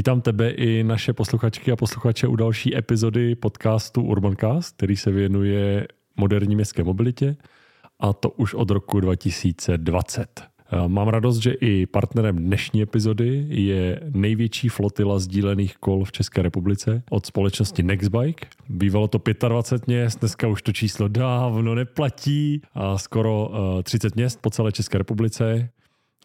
Vítám tebe i naše posluchačky a posluchače u další epizody podcastu Urbancast, který se věnuje moderní městské mobilitě a to už od roku 2020. Mám radost, že i partnerem dnešní epizody je největší flotila sdílených kol v České republice od společnosti Nextbike. Bývalo to 25 měst, dneska už to číslo dávno neplatí a skoro 30 měst po celé České republice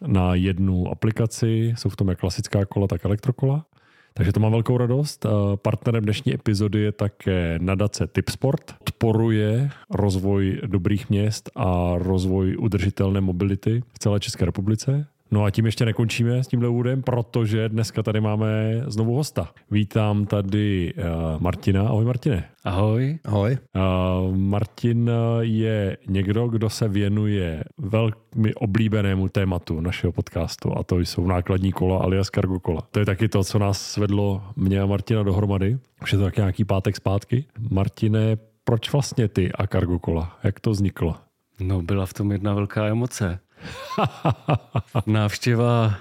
na jednu aplikaci. Jsou v tom jak klasická kola, tak elektrokola. Takže to mám velkou radost. Partnerem dnešní epizody je také nadace Tipsport. Podporuje rozvoj dobrých měst a rozvoj udržitelné mobility v celé České republice. No a tím ještě nekončíme s tímhle úvodem, protože dneska tady máme znovu hosta. Vítám tady uh, Martina. Ahoj Martine. Ahoj. Ahoj. Uh, Martin je někdo, kdo se věnuje velmi oblíbenému tématu našeho podcastu a to jsou nákladní kola alias cargo kola. To je taky to, co nás svedlo mě a Martina dohromady. Už je to taky nějaký pátek zpátky. Martine, proč vlastně ty a cargo kola? Jak to vzniklo? No, byla v tom jedna velká emoce. Návštěva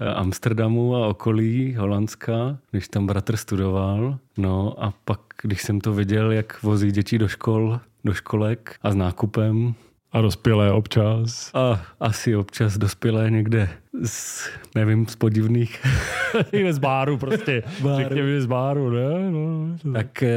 eh, Amsterdamu a okolí Holandska, když tam bratr studoval. No a pak, když jsem to viděl, jak vozí děti do škol, do školek a s nákupem, a dospělé občas. A asi občas dospělé někde z, nevím, z podivných. někde z báru prostě. Báru. Řekněme z báru, ne? No, no tak eh,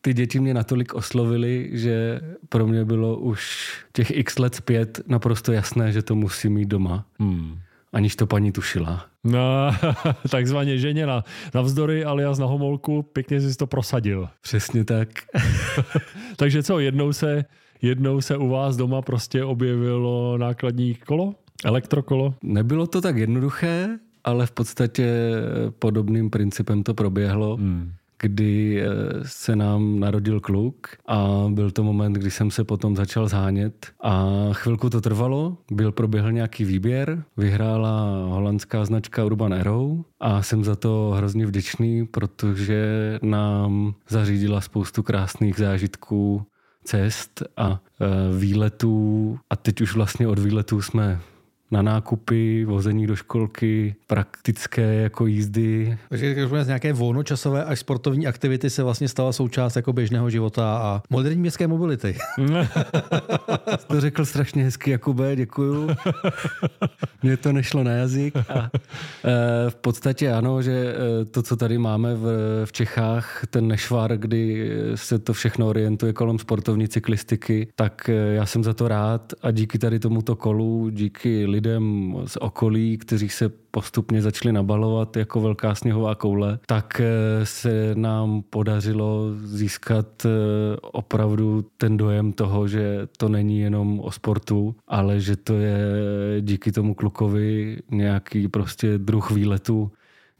ty děti mě natolik oslovili, že pro mě bylo už těch x let zpět naprosto jasné, že to musí mít doma. Hmm. Aniž to paní tušila. No, takzvaně ženěna. Navzdory alias na homolku, pěkně jsi to prosadil. Přesně tak. Takže co, jednou se jednou se u vás doma prostě objevilo nákladní kolo? Elektrokolo? Nebylo to tak jednoduché, ale v podstatě podobným principem to proběhlo. Hmm kdy eh, se nám narodil kluk a byl to moment, kdy jsem se potom začal zhánět a chvilku to trvalo, byl proběhl nějaký výběr, vyhrála holandská značka Urban Arrow a jsem za to hrozně vděčný, protože nám zařídila spoustu krásných zážitků cest a e, výletů. A teď už vlastně od výletů jsme na nákupy, vození do školky, praktické jako jízdy. Takže z nějaké volnočasové až sportovní aktivity se vlastně stala součást jako běžného života a moderní městské mobility. to řekl strašně hezky, Jakube, děkuju. Mně to nešlo na jazyk. A, e, v podstatě ano, že e, to, co tady máme v, v Čechách, ten nešvar, kdy se to všechno orientuje kolem sportovní cyklistiky, tak e, já jsem za to rád a díky tady tomuto kolu, díky lidem z okolí, kteří se postupně začali nabalovat jako velká sněhová koule, tak eh, se nám podařilo získat eh, opravdu ten dojem toho, že to není jenom o sportu, ale že to je díky tomu klukovi nějaký prostě druh výletu,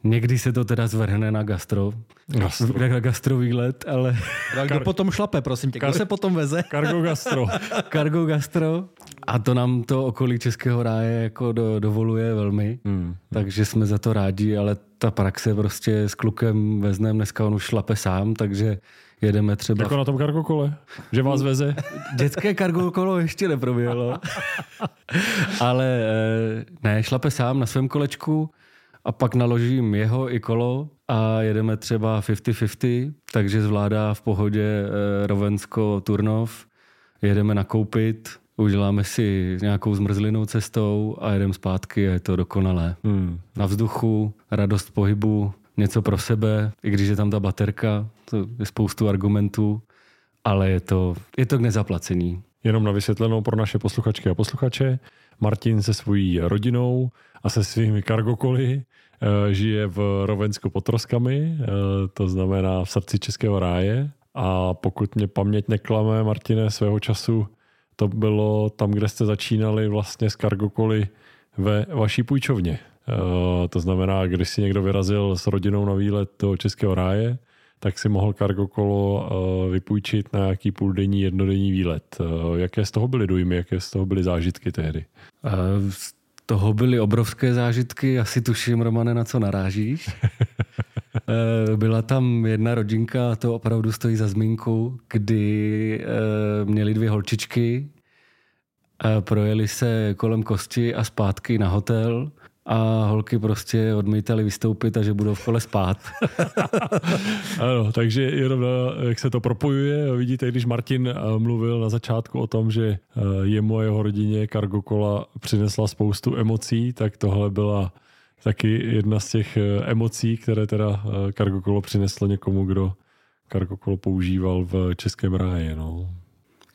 Někdy se to teda zvrhne na gastro. Gastro. Na gastro výlet, ale... Kdo Kar... potom šlape, prosím tě? Kdo Kar... se potom veze? Cargo gastro. Cargo gastro. A to nám to okolí Českého ráje jako do, dovoluje velmi. Hmm. Takže jsme za to rádi, ale ta praxe prostě s klukem veznem, dneska on už šlape sám, takže jedeme třeba... Jako na tom kargokole, že vás veze? Dětské kargokolo ještě neproběhlo. ale eh, ne, šlape sám na svém kolečku, a pak naložím jeho i kolo a jedeme třeba 50-50, takže zvládá v pohodě eh, Rovensko Turnov, jedeme nakoupit, uděláme si nějakou zmrzlinou cestou a jedeme zpátky a je to dokonalé. Hmm. Na vzduchu, radost pohybu, něco pro sebe, i když je tam ta baterka, to je spoustu argumentů, ale je to, je to k nezaplacení. Jenom na vysvětlenou pro naše posluchačky a posluchače. Martin se svojí rodinou a se svými kargokoly eh, žije v Rovensku pod Troskami, eh, to znamená v srdci Českého ráje. A pokud mě paměť neklame, Martine, svého času to bylo tam, kde jste začínali vlastně s kargokoly ve vaší půjčovně. Eh, to znamená, když si někdo vyrazil s rodinou na výlet do Českého ráje, tak si mohl kargokolo vypůjčit na nějaký půldenní, jednodenní výlet. Jaké z toho byly dojmy, jaké z toho byly zážitky tehdy? Toho byly obrovské zážitky, asi tuším, Romane, na co narážíš. Eh, byla tam jedna rodinka, to opravdu stojí za zmínku, kdy eh, měli dvě holčičky, projeli se kolem kosti a zpátky na hotel a holky prostě odmítali vystoupit a že budou v kole spát. ano, takže jenom jak se to propojuje, vidíte, když Martin eh, mluvil na začátku o tom, že eh, jemu a jeho rodině Cargo Cola přinesla spoustu emocí, tak tohle byla taky jedna z těch eh, emocí, které teda Cargo Kolo přineslo někomu, kdo Cargo Kolo používal v Českém ráji. No.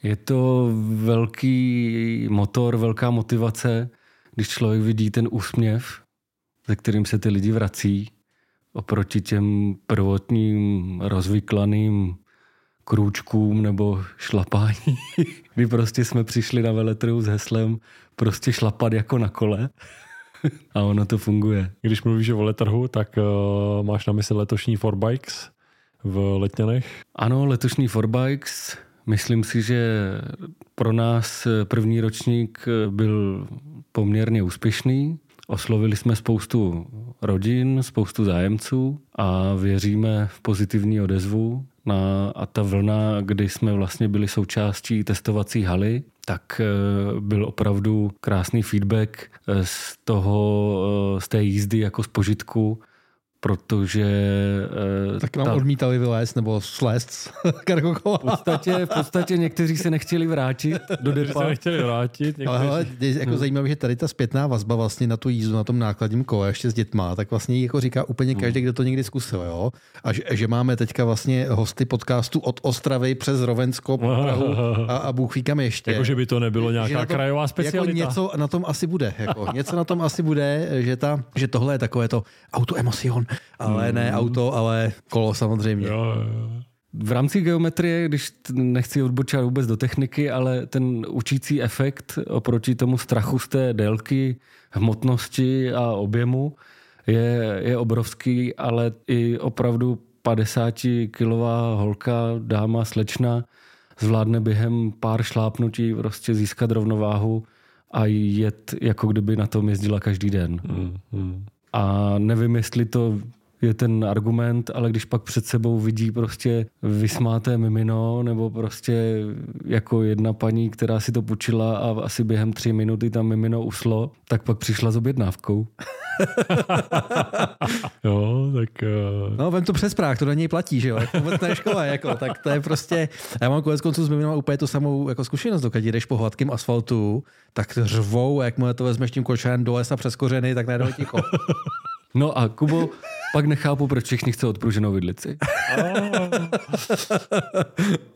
Je to velký motor, velká motivace, když člověk vidí ten úsměv, ze kterým se ty lidi vrací, oproti těm prvotním rozvyklaným krůčkům nebo šlapání, kdy prostě jsme přišli na veletrhu s heslem prostě šlapat jako na kole. A ono to funguje. Když mluvíš o veletrhu, tak uh, máš na mysli letošní Forbikes v Letňanech? Ano, letošní Forbikes. Myslím si, že pro nás první ročník byl poměrně úspěšný. Oslovili jsme spoustu rodin, spoustu zájemců a věříme v pozitivní odezvu. Na, a ta vlna, kdy jsme vlastně byli součástí testovací haly, tak eh, byl opravdu krásný feedback eh, z toho, eh, z té jízdy jako z požitku protože... Uh, tak nám ta... odmítali vylézt nebo slést z V podstatě, v podstatě někteří se nechtěli vrátit do depa. se nechtěli vrátit. Někteří... Ale, ale je jako no. zajímavé, že tady ta zpětná vazba vlastně na tu jízdu na tom nákladním kole ještě s dětma, tak vlastně jako říká úplně každý, kdo to někdy zkusil. Jo? A že, že máme teďka vlastně hosty podcastu od Ostravy přes Rovensko Prahu a, a Bůh ví kam ještě. Jako, že by to nebylo nějaká to, krajová specialita. Jako něco na tom asi bude. Jako, něco na tom asi bude, že, ta, že tohle je takové to auto emocion ale hmm. ne auto, ale kolo samozřejmě. Jo, jo. V rámci geometrie, když nechci odbočovat vůbec do techniky, ale ten učící efekt oproti tomu strachu z té délky, hmotnosti a objemu je, je obrovský, ale i opravdu 50-kilová holka, dáma, slečna zvládne během pár šlápnutí prostě získat rovnováhu a jet, jako kdyby na tom jezdila každý den. Mm, mm. A nevím, jestli to je ten argument, ale když pak před sebou vidí prostě vysmáté mimino nebo prostě jako jedna paní, která si to půjčila a asi během tři minuty tam mimino uslo, tak pak přišla s objednávkou. jo, tak... Uh... No, vem to přes práh, to na něj platí, že jo, v té škole, jako, tak to je prostě... Já mám konec konců s miminou úplně tu samou jako zkušenost, dokud jdeš po hladkém asfaltu, tak řvou, jak mu to vezmeš tím kočem do lesa přes kořeny, tak najednou ticho. No a Kubo, pak nechápu, proč všichni chce odpruženou vidlici.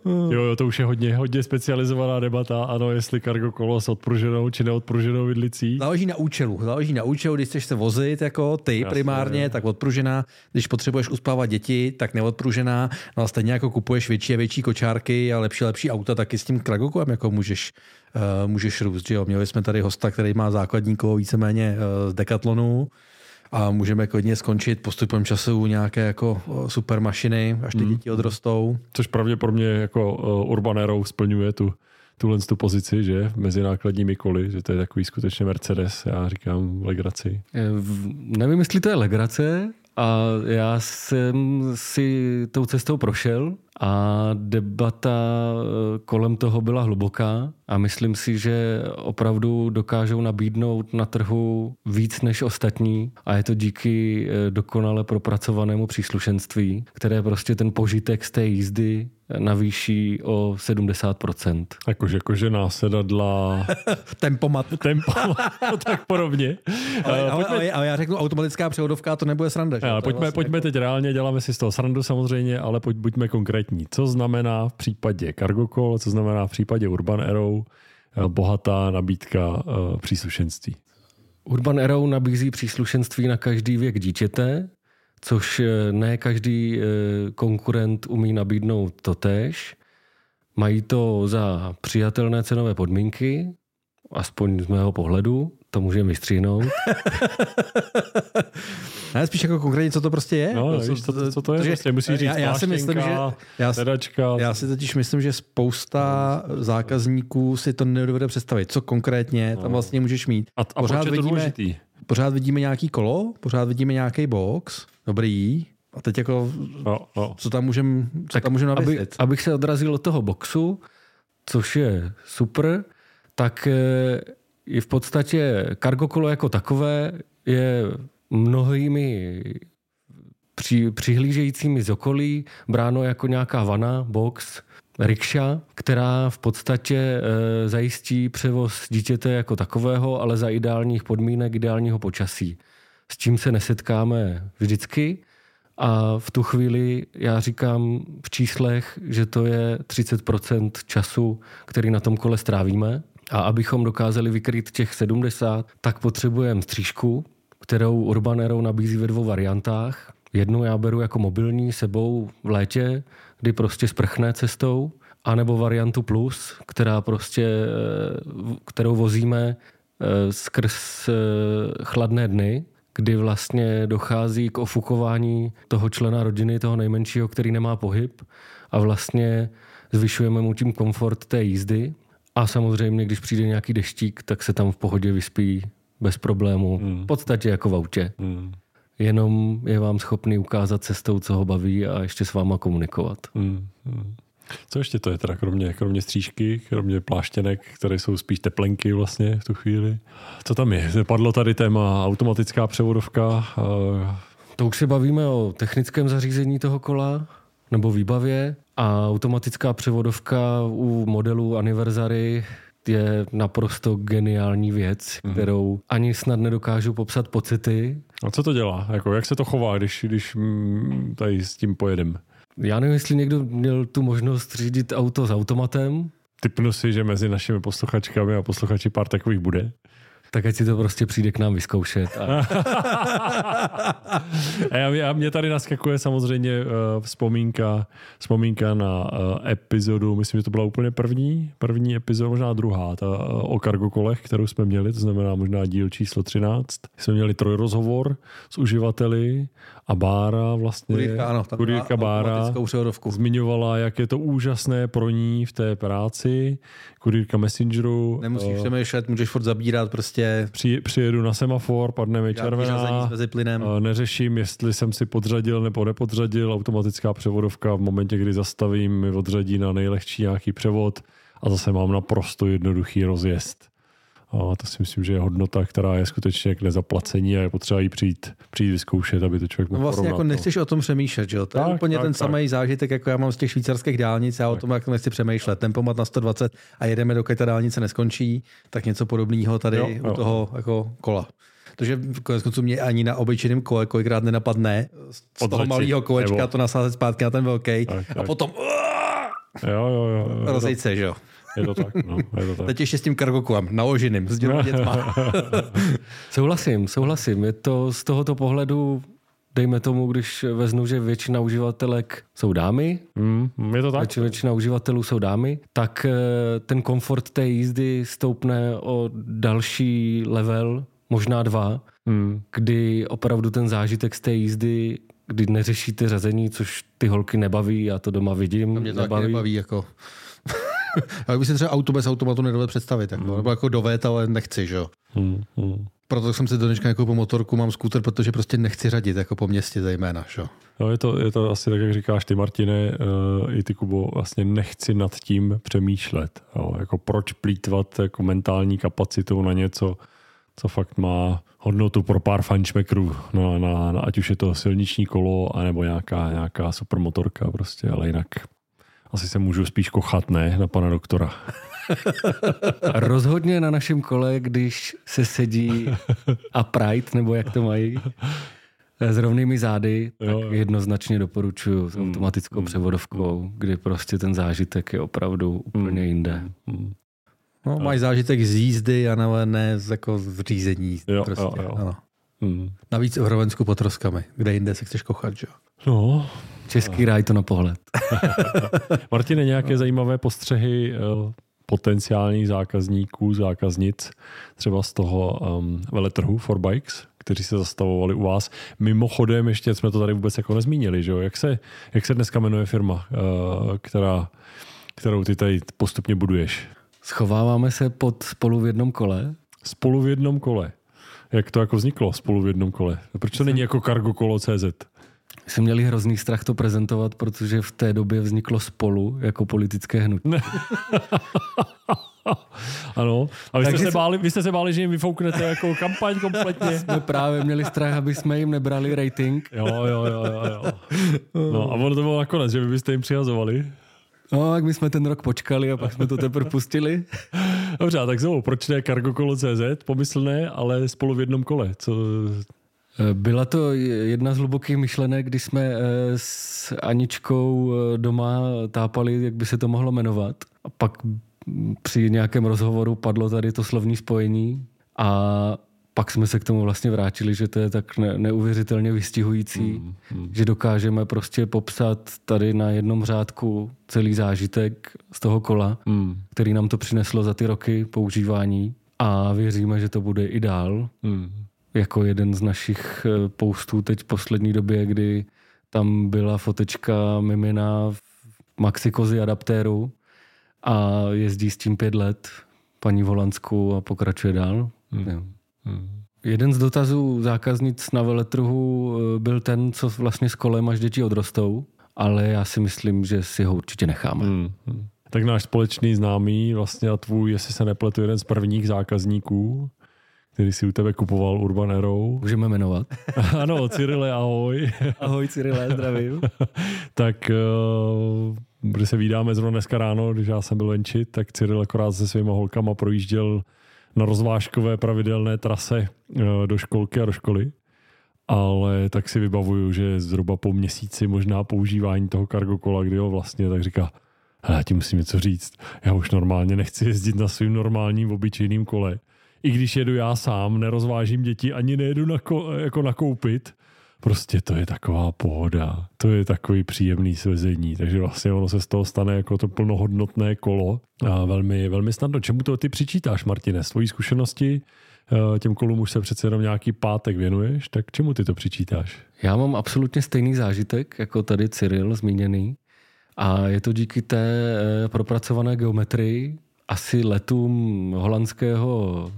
jo, to už je hodně, hodně specializovaná debata, ano, jestli kargo kolo s odpruženou či neodpruženou vidlicí. Záleží na účelu. Záleží na účelu, když chceš se vozit jako ty Jasně, primárně, je. tak odpružená. Když potřebuješ uspávat děti, tak neodpružená. No a stejně jako kupuješ větší a větší kočárky a lepší lepší auta, taky s tím kragokolem jako můžeš uh, můžeš růst. Že jo? Měli jsme tady hosta, který má základní kolo víceméně uh, z Decathlonu, a můžeme klidně skončit postupem času nějaké jako super mašiny, až ty hmm. děti odrostou. Což pravděpodobně jako Urban Arrow splňuje tu, tuhle tu pozici, že mezi nákladními koly, že to je takový skutečně Mercedes, já říkám legraci. Nevím, jestli to je legrace, a já jsem si tou cestou prošel a debata eh, kolem toho byla hluboká a myslím si, že opravdu dokážou nabídnout na trhu víc než ostatní. A je to díky eh, dokonale propracovanému příslušenství, které prostě ten požitek z té jízdy navýší o 70%. Jakože, jakože násedadla... Tempomat. Tempomat, tak podobně. Ale, uh, ale, ale, ale, já řeknu, automatická převodovka, to nebude sranda. Že? pojďme, vlastně pojďme jako... teď reálně, děláme si z toho srandu samozřejmě, ale pojď, buďme konkrétní. Co znamená v případě Cargo Call, co znamená v případě Urban Arrow eh, bohatá nabídka uh, příslušenství? Urban Arrow nabízí příslušenství na každý věk dítěte, což eh, ne každý konkurent umí nabídnout totéž. Mají to za přijatelné cenové podmínky, aspoň z mého pohledu to můžeme vystříhnout. ne, spíš jako konkrétně, co to prostě je. No, co, co, co to je? Prostě musíš říct já, já si myslím, že já, sedačka. já si totiž myslím, že spousta zákazníků si to nedovede představit, co konkrétně no. tam vlastně můžeš mít. A, a pořád, vidíme, důležitý? pořád vidíme nějaký kolo, pořád vidíme nějaký box, dobrý, a teď jako, no, no. co tam můžeme můžem aby, abych se odrazil od toho boxu, což je super, tak eh, je v podstatě cargo kolo jako takové je mnohými při, přihlížejícími z okolí bráno jako nějaká vana, box, rikša, která v podstatě e, zajistí převoz dítěte jako takového, ale za ideálních podmínek, ideálního počasí. S čím se nesetkáme vždycky. A v tu chvíli já říkám v číslech, že to je 30% času, který na tom kole strávíme. A abychom dokázali vykryt těch 70, tak potřebujeme střížku, kterou Urban Aero nabízí ve dvou variantách. Jednu já beru jako mobilní sebou v létě, kdy prostě sprchne cestou, anebo variantu plus, která prostě, kterou vozíme eh, skrz eh, chladné dny, kdy vlastně dochází k ofukování toho člena rodiny, toho nejmenšího, který nemá pohyb a vlastně zvyšujeme mu tím komfort té jízdy. A samozřejmě, když přijde nějaký deštík, tak se tam v pohodě vyspí bez problému. Hmm. V podstatě jako v autě. Hmm. Jenom je vám schopný ukázat cestou, co ho baví a ještě s váma komunikovat. Hmm. Hmm. Co ještě to je teda, kromě, kromě střížky, kromě pláštěnek, které jsou spíš teplenky vlastně v tu chvíli? Co tam je? Padlo tady téma automatická převodovka. To už se bavíme o technickém zařízení toho kola nebo výbavě a automatická převodovka u modelu Anniversary je naprosto geniální věc, mm-hmm. kterou ani snad nedokážu popsat pocity. A co to dělá? Jako, jak se to chová, když, když mm, tady s tím pojedem? Já nevím, jestli někdo měl tu možnost řídit auto s automatem. Typnu si, že mezi našimi posluchačkami a posluchači pár takových bude tak ať si to prostě přijde k nám vyzkoušet. A... a mě tady naskakuje samozřejmě uh, vzpomínka, vzpomínka na uh, epizodu, myslím, že to byla úplně první, první epizoda, možná druhá, ta uh, o kargokolech, kterou jsme měli, to znamená možná díl číslo 13. Jsme měli trojrozhovor s uživateli a Bára vlastně, kurýrka, ano, kurýrka Bára zmiňovala, jak je to úžasné pro ní v té práci, kurýrka Messengeru. Nemusíš uh, přemýšlet, můžeš furt zabírat prostě. Při, přijedu na semafor, padne mi červená, uh, neřeším, jestli jsem si podřadil nebo nepodřadil, automatická převodovka v momentě, kdy zastavím, mi odřadí na nejlehčí nějaký převod a zase mám naprosto jednoduchý rozjezd. A to si myslím, že je hodnota, která je skutečně k nezaplacení a je potřeba ji přijít, přijít vyzkoušet, aby to člověk mohl no vlastně jako nechceš o tom přemýšlet, že jo? To tak, je úplně tak, ten tak. samý zážitek, jako já mám z těch švýcarských dálnic, já tak. o tom jako nechci přemýšlet. Tempomat na 120 a jedeme, dokud ta dálnice neskončí, tak něco podobného tady jo, jo. u toho jako kola. Takže konec konců mě ani na obyčejném kole kolikrát nenapadne z Odleči, toho malého kolečka nebo... to nasázet zpátky na ten velký a potom jo, jo, jo, jo, rozejít se, že jo. Je to tak, no, je to tak. Teď ještě s tím kargokulem, naloženým, s dětma. souhlasím, souhlasím. Je to z tohoto pohledu dejme tomu, když veznu, že většina uživatelek jsou dámy, mm, je to tak? většina uživatelů jsou dámy, tak eh, ten komfort té jízdy stoupne o další level, možná dva, mm. kdy opravdu ten zážitek z té jízdy kdy neřešíte řazení, což ty holky nebaví, já to doma vidím. To mě to nebaví. nebaví jako já bych si třeba auto bez automatu nedovedl představit. Jako, hmm. Nebo jako dovet, ale nechci, že jo. Hmm. Hmm. Proto jsem si do dneška jako po motorku, mám skúter, protože prostě nechci řadit, jako po městě zejména. Že? No, je, to, je to asi tak, jak říkáš ty, Martine, uh, i ty, Kubo, vlastně nechci nad tím přemýšlet. Jo? Jako proč plítvat jako mentální kapacitou na něco, co fakt má hodnotu pro pár fančmekrů, no, na, na, ať už je to silniční kolo, anebo nějaká, nějaká supermotorka prostě, ale jinak asi se můžu spíš kochat, ne, na pana doktora. Rozhodně na našem kole, když se sedí a pride, nebo jak to mají, s rovnými zády, tak jo, jo. jednoznačně doporučuju s hmm, automatickou mm, převodovkou, mm. kdy prostě ten zážitek je opravdu úplně mm, jinde. Mm. No, máš zážitek z jízdy, a ne z, jako z řízení. Jo, prostě. jo, jo. Ano. Mm. Navíc v Hrovensku pod troskami, kde jinde se chceš kochat, že? No, Český ráj to na pohled. Martine, nějaké no. zajímavé postřehy eh, potenciálních zákazníků, zákaznic, třeba z toho um, veletrhu for bikes, kteří se zastavovali u vás. Mimochodem, ještě jsme to tady vůbec jako nezmínili, že jo? Jak, se, jak se dneska jmenuje firma, uh, která, kterou ty tady postupně buduješ? Schováváme se pod spolu v jednom kole. Spolu v jednom kole. Jak to jako vzniklo spolu v jednom kole? Proč to není jako cargo kolo CZ? jsme měli hrozný strach to prezentovat, protože v té době vzniklo spolu jako politické hnutí. ano. A vy jste, se báli, vy jste se báli, že jim vyfouknete jako kampaň kompletně? Jsme právě měli strach, aby jsme jim nebrali rating. Jo, jo, jo, jo. jo. No a ono to bylo nakonec, že vy byste jim přihazovali. No, tak my jsme ten rok počkali a pak jsme to teprve pustili. Dobře, tak znovu, proč ne CZ, pomyslné, ale spolu v jednom kole? Co, byla to jedna z hlubokých myšlenek, když jsme eh, s Aničkou eh, doma tápali, jak by se to mohlo jmenovat. A pak při nějakém rozhovoru padlo tady to slovní spojení a pak jsme se k tomu vlastně vrátili, že to je tak ne, neuvěřitelně vystihující, mm, mm. že dokážeme prostě popsat tady na jednom řádku celý zážitek z toho kola, mm. který nám to přineslo za ty roky používání a věříme, že to bude i dál. Mm. Jako jeden z našich eh, postů teď v poslední době, kdy tam byla fotečka Mimina v Maxikozy adaptéru a jezdí s tím pět let paní Volansku a pokračuje dál. Hmm. Hmm. Jeden z dotazů zákaznic na veletrhu eh, byl ten, co vlastně s kolem až děti odrostou, ale já si myslím, že si ho určitě necháme. Hmm. Hmm. Tak náš společný známý, vlastně a tvůj, jestli se nepletu, jeden z prvních zákazníků, který si u tebe kupoval Urban Arrow. Můžeme jmenovat. ano, Cyrile, ahoj. ahoj Cyrile, zdravím. tak uh, když se vydáme zrovna dneska ráno, když já jsem byl venčit, tak Cyril akorát se svýma holkama projížděl na rozvážkové pravidelné trase uh, do školky a do školy. Ale tak si vybavuju, že zhruba po měsíci možná používání toho cargo kola, kdy ho vlastně tak říká, já ti musím něco říct, já už normálně nechci jezdit na svým normálním obyčejným kole i když jedu já sám, nerozvážím děti, ani nejedu na ko, jako nakoupit, prostě to je taková pohoda, to je takový příjemný svezení, takže vlastně ono se z toho stane jako to plnohodnotné kolo a velmi, velmi snadno. Čemu to ty přičítáš, Martine? Svojí zkušenosti eh, těm kolům už se přece jenom nějaký pátek věnuješ, tak čemu ty to přičítáš? Já mám absolutně stejný zážitek, jako tady Cyril zmíněný. A je to díky té eh, propracované geometrii, asi letům holandského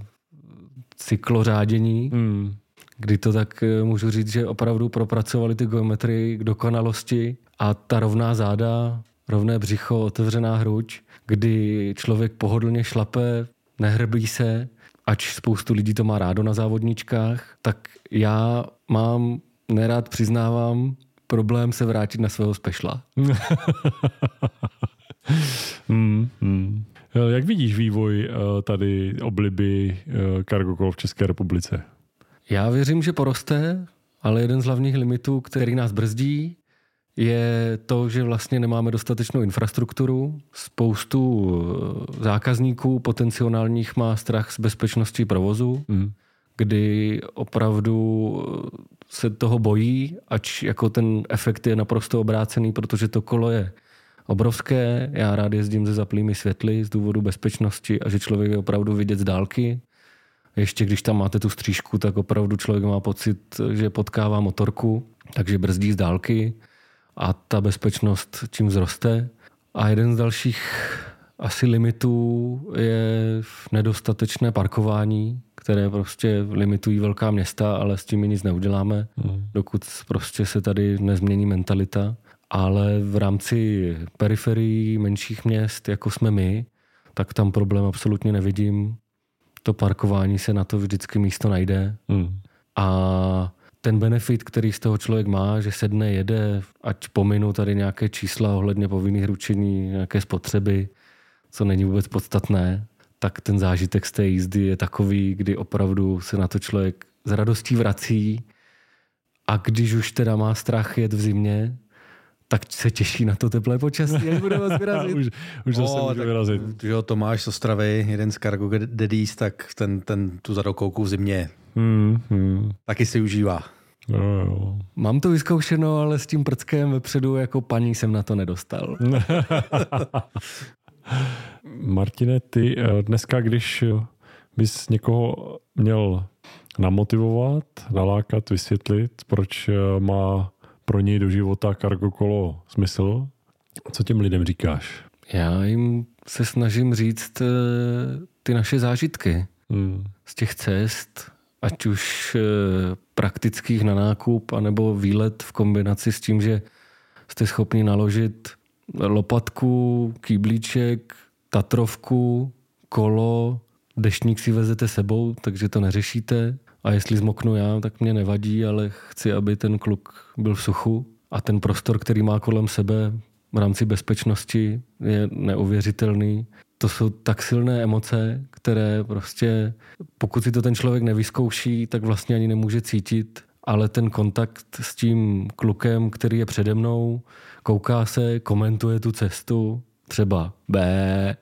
cyklořádění, hmm. Kdy to tak eh, můžu říct, že opravdu propracovali ty geometrii k dokonalosti a ta rovná záda, rovné břicho, otevřená hruď, kdy člověk pohodlně šlape, nehrbí se, ač spoustu lidí to má rádo na závodničkách, tak já mám, nerád přiznávám, problém se vrátit na svého spešla. hmm, hmm. Eh, jak vidíš vývoj eh, tady obliby cargo v České republice? Já věřím, že poroste, ale jeden z hlavních limitů, který nás brzdí, je to, že vlastně nemáme dostatečnou infrastrukturu. Spoustu zákazníků potenciálních má strach z bezpečnosti provozu, mm. kdy opravdu se toho bojí, ač jako ten efekt je naprosto obrácený, protože to kolo je obrovské. Já rád jezdím se zaplými světly z důvodu bezpečnosti a že člověk je opravdu vidět z dálky. Ještě když tam máte tu střížku, tak opravdu člověk má pocit, že potkává motorku, takže brzdí z dálky a ta bezpečnost čím vzroste. A jeden z dalších asi limitů je nedostatečné parkování, které prostě limitují velká města, ale s tím my nic neuděláme, hmm. dokud prostě se tady nezmění mentalita ale v rámci periferií menších měst, jako jsme my, tak tam problém absolutně nevidím. To parkování se na to vždycky místo najde. Hmm. A ten benefit, který z toho člověk má, že sedne, jede, ať pominu tady nějaké čísla ohledně povinných ručení, nějaké spotřeby, co není vůbec podstatné, tak ten zážitek z té jízdy je takový, kdy opravdu se na to člověk s radostí vrací a když už teda má strach jet v zimě, tak se těší na to teplé počasí, až bude moc vyrazit. už, už zase o, může vyrazit. Jo, Tomáš z Ostravy, jeden z Cargo Daddies, tak ten, ten tu zadokouku v zimě hmm, hmm. taky si užívá. Jo, jo. Mám to vyzkoušeno, ale s tím prckem vepředu jako paní jsem na to nedostal. Martine, ty eh, dneska, když bys někoho měl namotivovat, nalákat, vysvětlit, proč eh, má pro něj do života cargo kolo smysl. Co těm lidem říkáš? Já jim se snažím říct eh, ty naše zážitky hmm. z těch cest ať už eh, praktických na nákup, anebo výlet v kombinaci s tím, že jste schopni naložit lopatku, kýblíček, tatrovku, kolo, deštník si vezete sebou, takže to neřešíte. A jestli zmoknu já, tak mě nevadí, ale chci, aby ten kluk byl v suchu. A ten prostor, který má kolem sebe v rámci bezpečnosti, je neuvěřitelný. To jsou tak silné emoce, které prostě, pokud si to ten člověk nevyzkouší, tak vlastně ani nemůže cítit. Ale ten kontakt s tím klukem, který je přede mnou, kouká se, komentuje tu cestu, třeba B,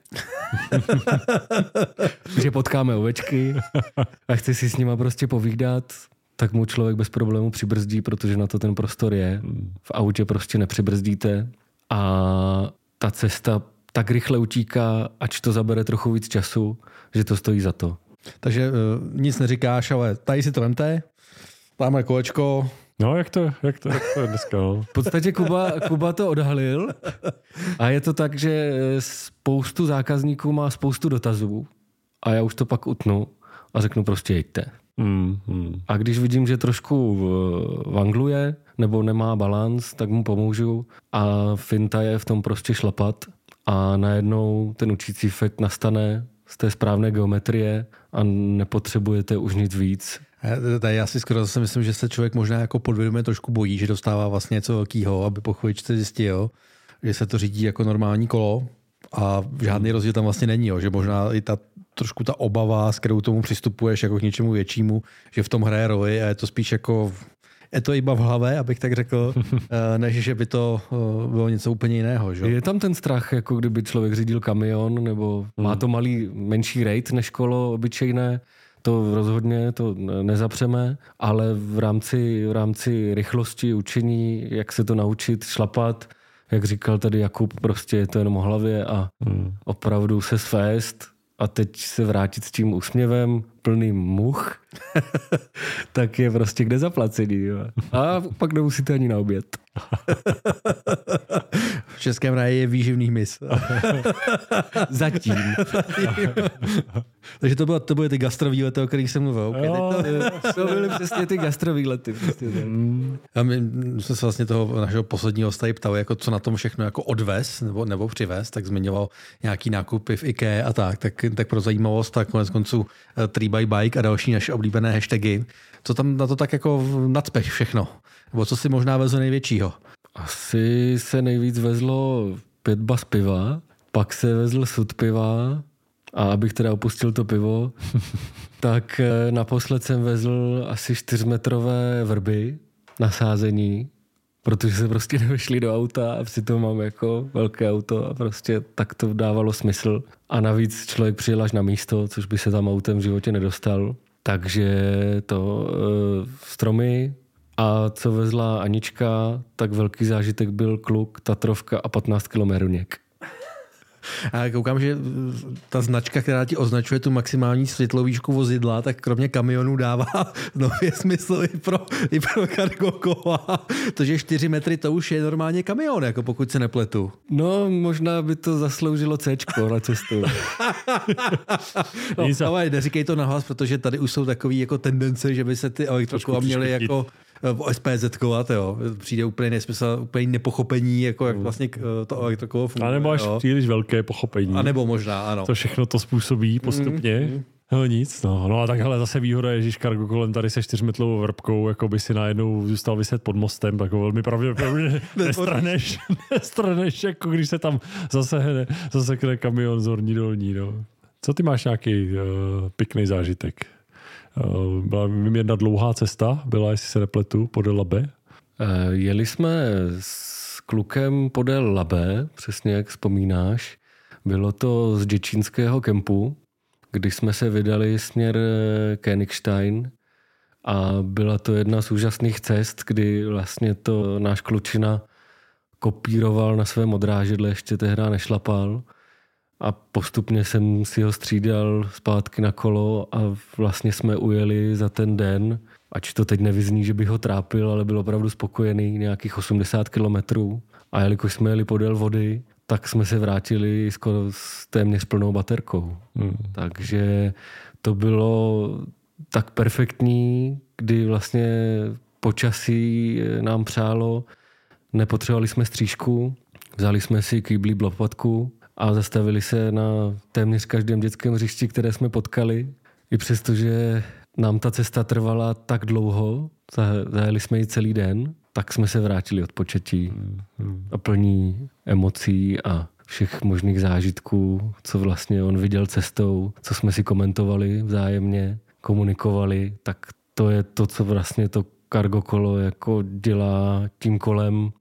že potkáme ovečky a chce si s nima prostě povídat, tak mu člověk bez problému přibrzdí, protože na to ten prostor je. V autě prostě nepřibrzdíte a ta cesta tak rychle utíká, ač to zabere trochu víc času, že to stojí za to. Takže uh, nic neříkáš, ale tady si to vemte, tamhle kolečko, No, jak to, jak to, jak to je dneska? No? V podstatě Kuba, Kuba to odhalil a je to tak, že spoustu zákazníků má spoustu dotazů a já už to pak utnu a řeknu prostě jeďte. Mm, mm. A když vidím, že trošku vangluje nebo nemá balans, tak mu pomůžu a finta je v tom prostě šlapat a najednou ten učící efekt nastane z té správné geometrie a nepotřebujete už nic víc. Tady já si skoro zase myslím, že se člověk možná jako podvědomě trošku bojí, že dostává vlastně něco velkého, aby po chvíličce zjistil, že se to řídí jako normální kolo a žádný rozdíl tam vlastně není, jo. že možná i ta trošku ta obava, s kterou tomu přistupuješ jako k něčemu většímu, že v tom hraje roli a je to spíš jako je to iba v hlavě, abych tak řekl, eh, než že by to eh, bylo něco úplně jiného. Že? Je tam ten strach, jako kdyby člověk řídil kamion, nebo má hmm. to malý, menší rate než kolo obyčejné, to rozhodně to nezapřeme, ale v rámci, v rámci rychlosti učení, jak se to naučit šlapat, jak říkal tady Jakub, prostě je to jenom o hlavě a hmm. opravdu se svést a teď se vrátit s tím úsměvem, plný much, tak je prostě kde zaplacení. Jo. A pak nemusíte ani na oběd. v Českém ráji je výživný mis. Zatím. Takže to, bylo, to byly ty gastrovýlety, o kterých jsem mluvil. Okay, jo, to, to byly přesně ty gastrovýlety. Prostě A my jsme se vlastně toho našeho posledního hosta ptali, jako co na tom všechno jako odvez nebo, nebo přivez, tak zmiňoval nějaký nákupy v IKEA a tak, tak, tak pro zajímavost, tak konec konců 3 eh, by bike a další naše oblíbené hashtagy. Co tam na to tak jako nadspeš všechno? Nebo co si možná vezl největšího? Asi se nejvíc vezlo pět bas piva, pak se vezl sud piva a abych teda opustil to pivo, tak eh, naposled jsem vezl asi čtyřmetrové vrby na sázení, protože se prostě nevešli do auta a přitom mám jako velké auto a prostě tak to dávalo smysl. A navíc člověk přijel až na místo, což by se tam autem v životě nedostal. Takže to e, stromy a co vezla Anička, tak velký zážitek byl kluk, Tatrovka a 15 km a koukám, že ta značka, která ti označuje tu maximální světlovýšku vozidla, tak kromě kamionů dává nově smysl i pro, i pro cargo kola. To, že 4 metry to už je normálně kamion, jako pokud se nepletu. No, možná by to zasloužilo C na cestu. no, ale neříkej to nahlas, protože tady už jsou takové jako tendence, že by se ty elektrokola měly jako SPZ kovat, jo. Přijde úplně nesmysl, úplně nepochopení, jako jak mm. vlastně eh, to elektrokolo funguje. A nebo až jo. příliš velké pochopení. A nebo možná, ano. To všechno to způsobí postupně. Mm, mm. No nic, no. no a takhle zase výhoda je, že Cargo kolem tady se čtyřmetlovou vrbkou, jako by si najednou zůstal vyset pod mostem, tak velmi pravděpodobně nestraneš, nestraneš, jako když se tam zase zasekne kamion z horní dolní, no. Co ty máš nějaký uh, pěkný zážitek? Uh, byla vyměrna dlouhá cesta, byla, jestli se nepletu, podél Labe? Uh, jeli jsme s klukem podél Labe, přesně jak vzpomínáš. Bylo to z děčínského kempu, když jsme se vydali směr eh, Königstein a byla to jedna z úžasných cest, kdy vlastně to náš klučina kopíroval na své modrážidle, ještě tehdy nešlapal a postupně jsem si ho střídal zpátky na kolo a vlastně jsme ujeli za ten den, ač to teď nevyzní, že bych ho trápil, ale byl opravdu spokojený, nějakých 80 kilometrů. A jelikož jsme jeli podél vody, tak jsme se vrátili skoro s téměř plnou baterkou. Hmm. Takže to bylo tak perfektní, kdy vlastně počasí nám přálo, nepotřebovali jsme střížku, vzali jsme si kýblí blopatku a zastavili se na téměř každém dětském hřišti, které jsme potkali. I přesto, že nám ta cesta trvala tak dlouho, zajeli jsme ji celý den, tak jsme se vrátili od početí a plní emocí a všech možných zážitků, co vlastně on viděl cestou, co jsme si komentovali vzájemně, komunikovali, tak to je to, co vlastně to cargo kolo jako dělá tím kolem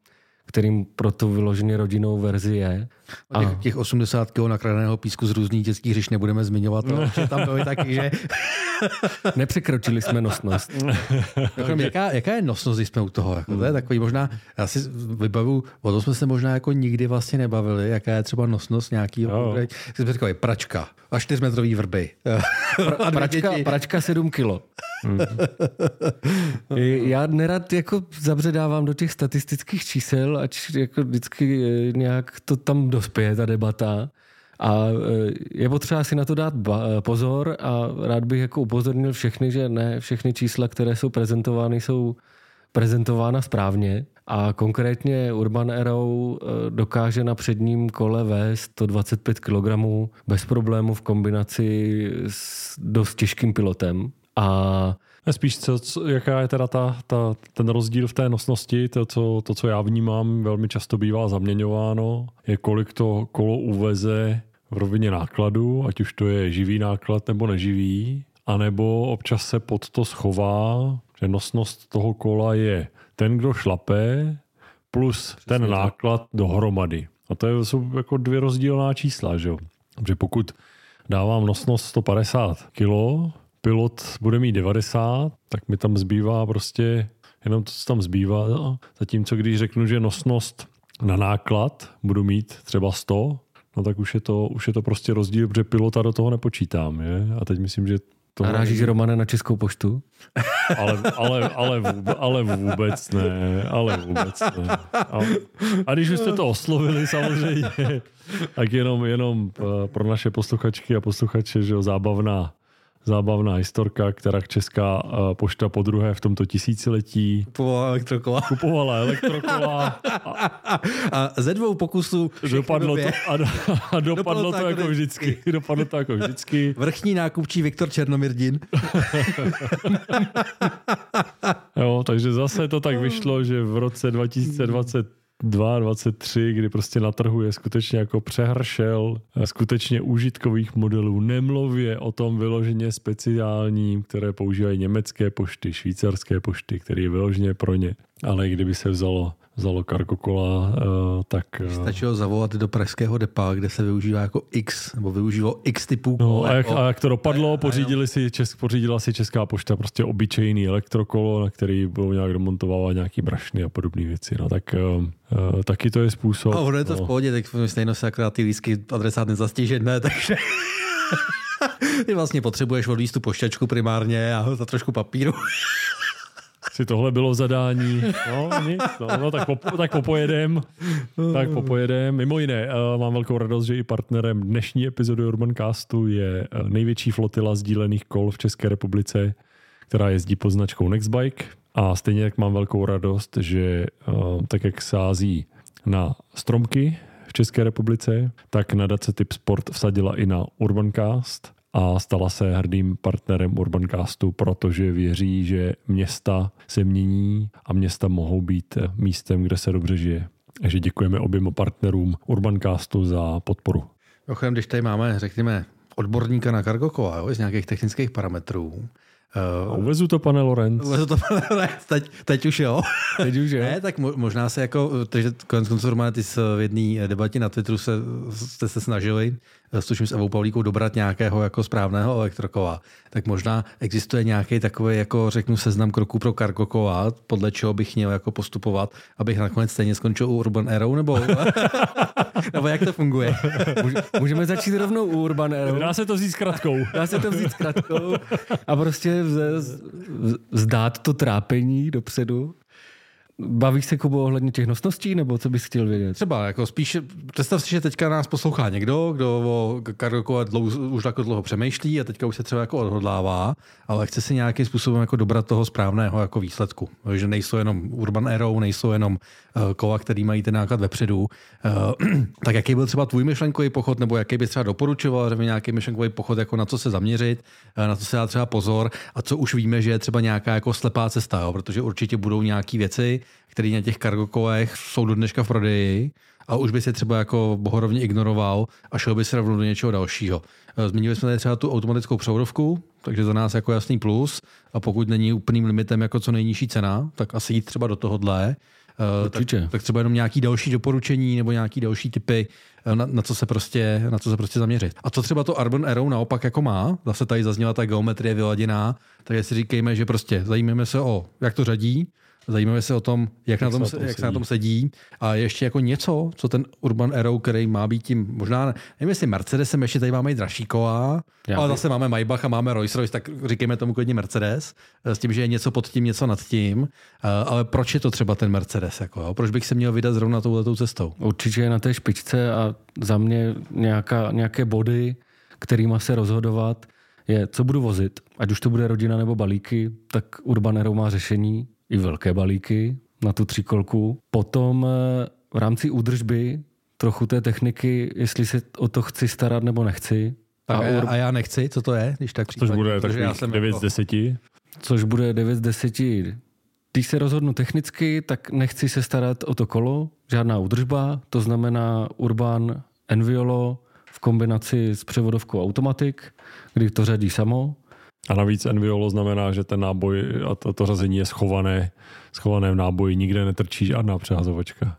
kterým pro tu vyloženě rodinnou verzi je. A těch, těch 80 kg nakradeného písku z různých dětských hřiš nebudeme zmiňovat, no, že tam byly taky, že... Nepřekročili jsme nosnost. Jako, jaká, jaká je nosnost, když jsme u toho? Jako, to je takový možná, já si vybavu, o tom jsme se možná jako nikdy vlastně nebavili, jaká je třeba nosnost nějakého, jsme takový pračka a čtyřmetrový vrby. a pračka, pračka 7 kilo. Hmm. Já nerad jako zabředávám do těch statistických čísel, ať jako vždycky eh, nějak to tam dospěje, ta debata. A eh, je potřeba si na to dát pozor a rád bych jako upozornil všechny, že ne všechny čísla, které jsou prezentovány, jsou prezentována správně. A konkrétně Urban Arrow eh, dokáže na předním kole vést 125 kg bez problému v kombinaci s dost těžkým pilotem. A Spíš, co, co, jaká je teda ta, ta, ten rozdíl v té nosnosti, to co, to, co já vnímám, velmi často bývá zaměňováno, je kolik to kolo uveze v rovině nákladu, ať už to je živý náklad nebo neživý, anebo občas se pod to schová, že nosnost toho kola je ten, kdo šlape, plus Přesně ten tak. náklad dohromady. A to je, jsou jako dvě rozdílná čísla, že jo? Protože pokud dávám nosnost 150 kg, pilot bude mít 90, tak mi tam zbývá prostě jenom to, co tam zbývá. Zatímco když řeknu, že nosnost na náklad budu mít třeba 100, no tak už je to, už je to prostě rozdíl, protože pilota do toho nepočítám. Je? A teď myslím, že to Narážíš, Romane, na Českou poštu? Ale, ale, ale, vůbec, ale vůbec ne, ale vůbec ne. A, a když už jste to oslovili samozřejmě, tak jenom, jenom eh, pro naše posluchačky a posluchače, že jo, zábavná zábavná historka, která Česká eh, pošta po druhé v tomto tisíciletí kupovala elektrokola. Kupovala elektrokola. A, a ze dvou pokusů dopadlo to, a, a dopadlo, dopadlo to, to jako vždycky. Dopadlo to jako vždycky. Vrchní nákupčí Viktor Černomirdin. jo, takže zase to tak vyšlo, že v roce 2020 23, kdy prostě na trhu je skutečně jako přehršel eh, skutečně užitkových modelů. Nemluvě o tom vyloženě speciálním, které používají německé pošty, švýcarské pošty, které je vyloženě pro ně. Ale kdyby se vzalo vzalo Cargocola, uh, tak... Uh, Stačilo zavolat do pražského depa, kde se využívá jako X, nebo využívalo X typů no, a, jak, a jak to dopadlo, pořídili si, česk, pořídila si Česká pošta prostě obyčejný elektrokolo, na který budou nějak domontovávat nějaký brašny a podobné věci. No tak uh, taky to je způsob. A ono je to no. v pohodě, tak stejno se akorát ty lísky adresát nezastěžet, ne, takže... Ty vlastně potřebuješ odvíst tu pošťačku primárně a za trošku papíru si tohle bylo zadání. No, nic, no, no tak, po, tak popojedem. Tak popojedem. Mimo jiné, uh, mám velkou radost, že i partnerem dnešní epizody Urban Castu je uh, největší flotila sdílených kol v České republice, která jezdí pod značkou Nextbike. A stejně jak mám velkou radost, že uh, tak jak sází na stromky v České republice, tak na Dace Tip Sport vsadila i na Urbancast a stala se hrdým partnerem Urbancastu, protože věří, že města se mění a města mohou být místem, kde se dobře žije. Takže děkujeme oběma partnerům Urbancastu za podporu. Ochem, když tady máme, řekněme, odborníka na Kargokova, jo, z nějakých technických parametrů, Uh, uvezu to, pane Lorenz. Uvezu to, pane Lorenz, teď, teď už jo. Teď už jo. ne, tak možná se jako, takže konec konců ty v jedné debatě na Twitteru se, jste se snažili tuším s Evou Pavlíkou dobrat nějakého jako správného elektrokova, tak možná existuje nějaký takový, jako řeknu, seznam kroků pro kargokova, podle čeho bych měl jako postupovat, abych nakonec stejně skončil u Urban Arrow, nebo, nebo jak to funguje? Můžeme začít rovnou u Urban Arrow. Dá se to vzít s kratkou. Dá se to vzít s kratkou a prostě vzdát to trápení dopředu Bavíš se, Kubo, ohledně těch nosností, nebo co bys chtěl vědět? Třeba, jako spíš, představ si, že teďka nás poslouchá někdo, kdo o Kargokova už jako dlouho přemýšlí a teďka už se třeba jako odhodlává, ale chce si nějakým způsobem jako dobrat toho správného jako výsledku. Že nejsou jenom Urban Arrow, nejsou jenom uh, kova, který mají ten náklad vepředu. Uh, tak jaký byl třeba tvůj myšlenkový pochod, nebo jaký bys třeba doporučoval, že nějaký myšlenkový pochod, jako na co se zaměřit, uh, na co se dá třeba pozor a co už víme, že je třeba nějaká jako slepá cesta, jo? protože určitě budou nějaké věci, které na těch kargokolech jsou do dneška v prodeji a už by se třeba jako bohorovně ignoroval a šel by se rovnou do něčeho dalšího. Eh, zmínili jsme tady třeba tu automatickou převodovku, takže za nás jako jasný plus a pokud není úplným limitem jako co nejnižší cena, tak asi jít třeba do tohohle. Eh, tak, tak, třeba jenom nějaký další doporučení nebo nějaký další typy, eh, na, na, co se prostě, na co se prostě zaměřit. A co třeba to Urban Arrow naopak jako má, zase tady zazněla ta geometrie vyladěná, tak si říkejme, že prostě zajímáme se o, jak to řadí, Zajímáme se o tom, jak, jak, na tom, se, jak se na tom sedí. A ještě jako něco, co ten Urban Arrow, který má být tím, možná, nevím jestli Mercedesem, ještě tady máme i dražší kola, Já ale zase máme Maybach a máme Rolls Royce, tak říkejme tomu klidně Mercedes, eh, s tím, že je něco pod tím, něco nad tím. Eh, ale proč je to třeba ten Mercedes? Jako, jo? Proč bych se měl vydat zrovna touhletou cestou? Určitě je na té špičce a za mě nějaká, nějaké body, kterýma se rozhodovat, je, co budu vozit, ať už to bude rodina nebo balíky, tak Urban Arrow má řešení, i velké balíky na tu třikolku. Potom eh, v rámci údržby trochu té techniky, jestli se o to chci starat nebo nechci. A, a, a já nechci, co to je, když tak Což bude takových já jsem 9 z 10. Jako- Což bude 9 z 10. Když se rozhodnu technicky, tak nechci se starat o to kolo, žádná údržba, to znamená Urban Enviolo v kombinaci s převodovkou Automatic, kdy to řadí samo. A navíc Enviolo znamená, že ten náboj a to, to řazení je schované, schované v náboji, nikde netrčí žádná přehazovačka.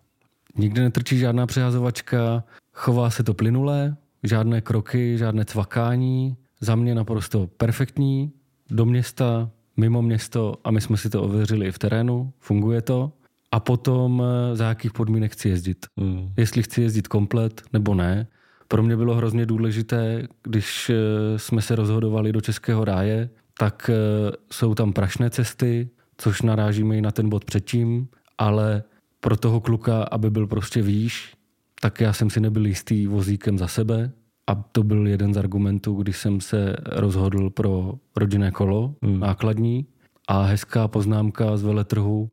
Nikde netrčí žádná přehazovačka, chová se to plynulé, žádné kroky, žádné cvakání, za mě naprosto perfektní, do města, mimo město a my jsme si to ověřili i v terénu, funguje to. A potom za jakých podmínek chci jezdit. Hmm. Jestli chci jezdit komplet nebo ne. Pro mě bylo hrozně důležité, když eh, jsme se rozhodovali do Českého ráje, tak eh, jsou tam prašné cesty, což narážíme i na ten bod předtím, ale pro toho kluka, aby byl prostě výš, tak já jsem si nebyl jistý vozíkem za sebe a to byl jeden z argumentů, když jsem se rozhodl pro rodinné kolo hmm. nákladní a hezká poznámka z veletrhu,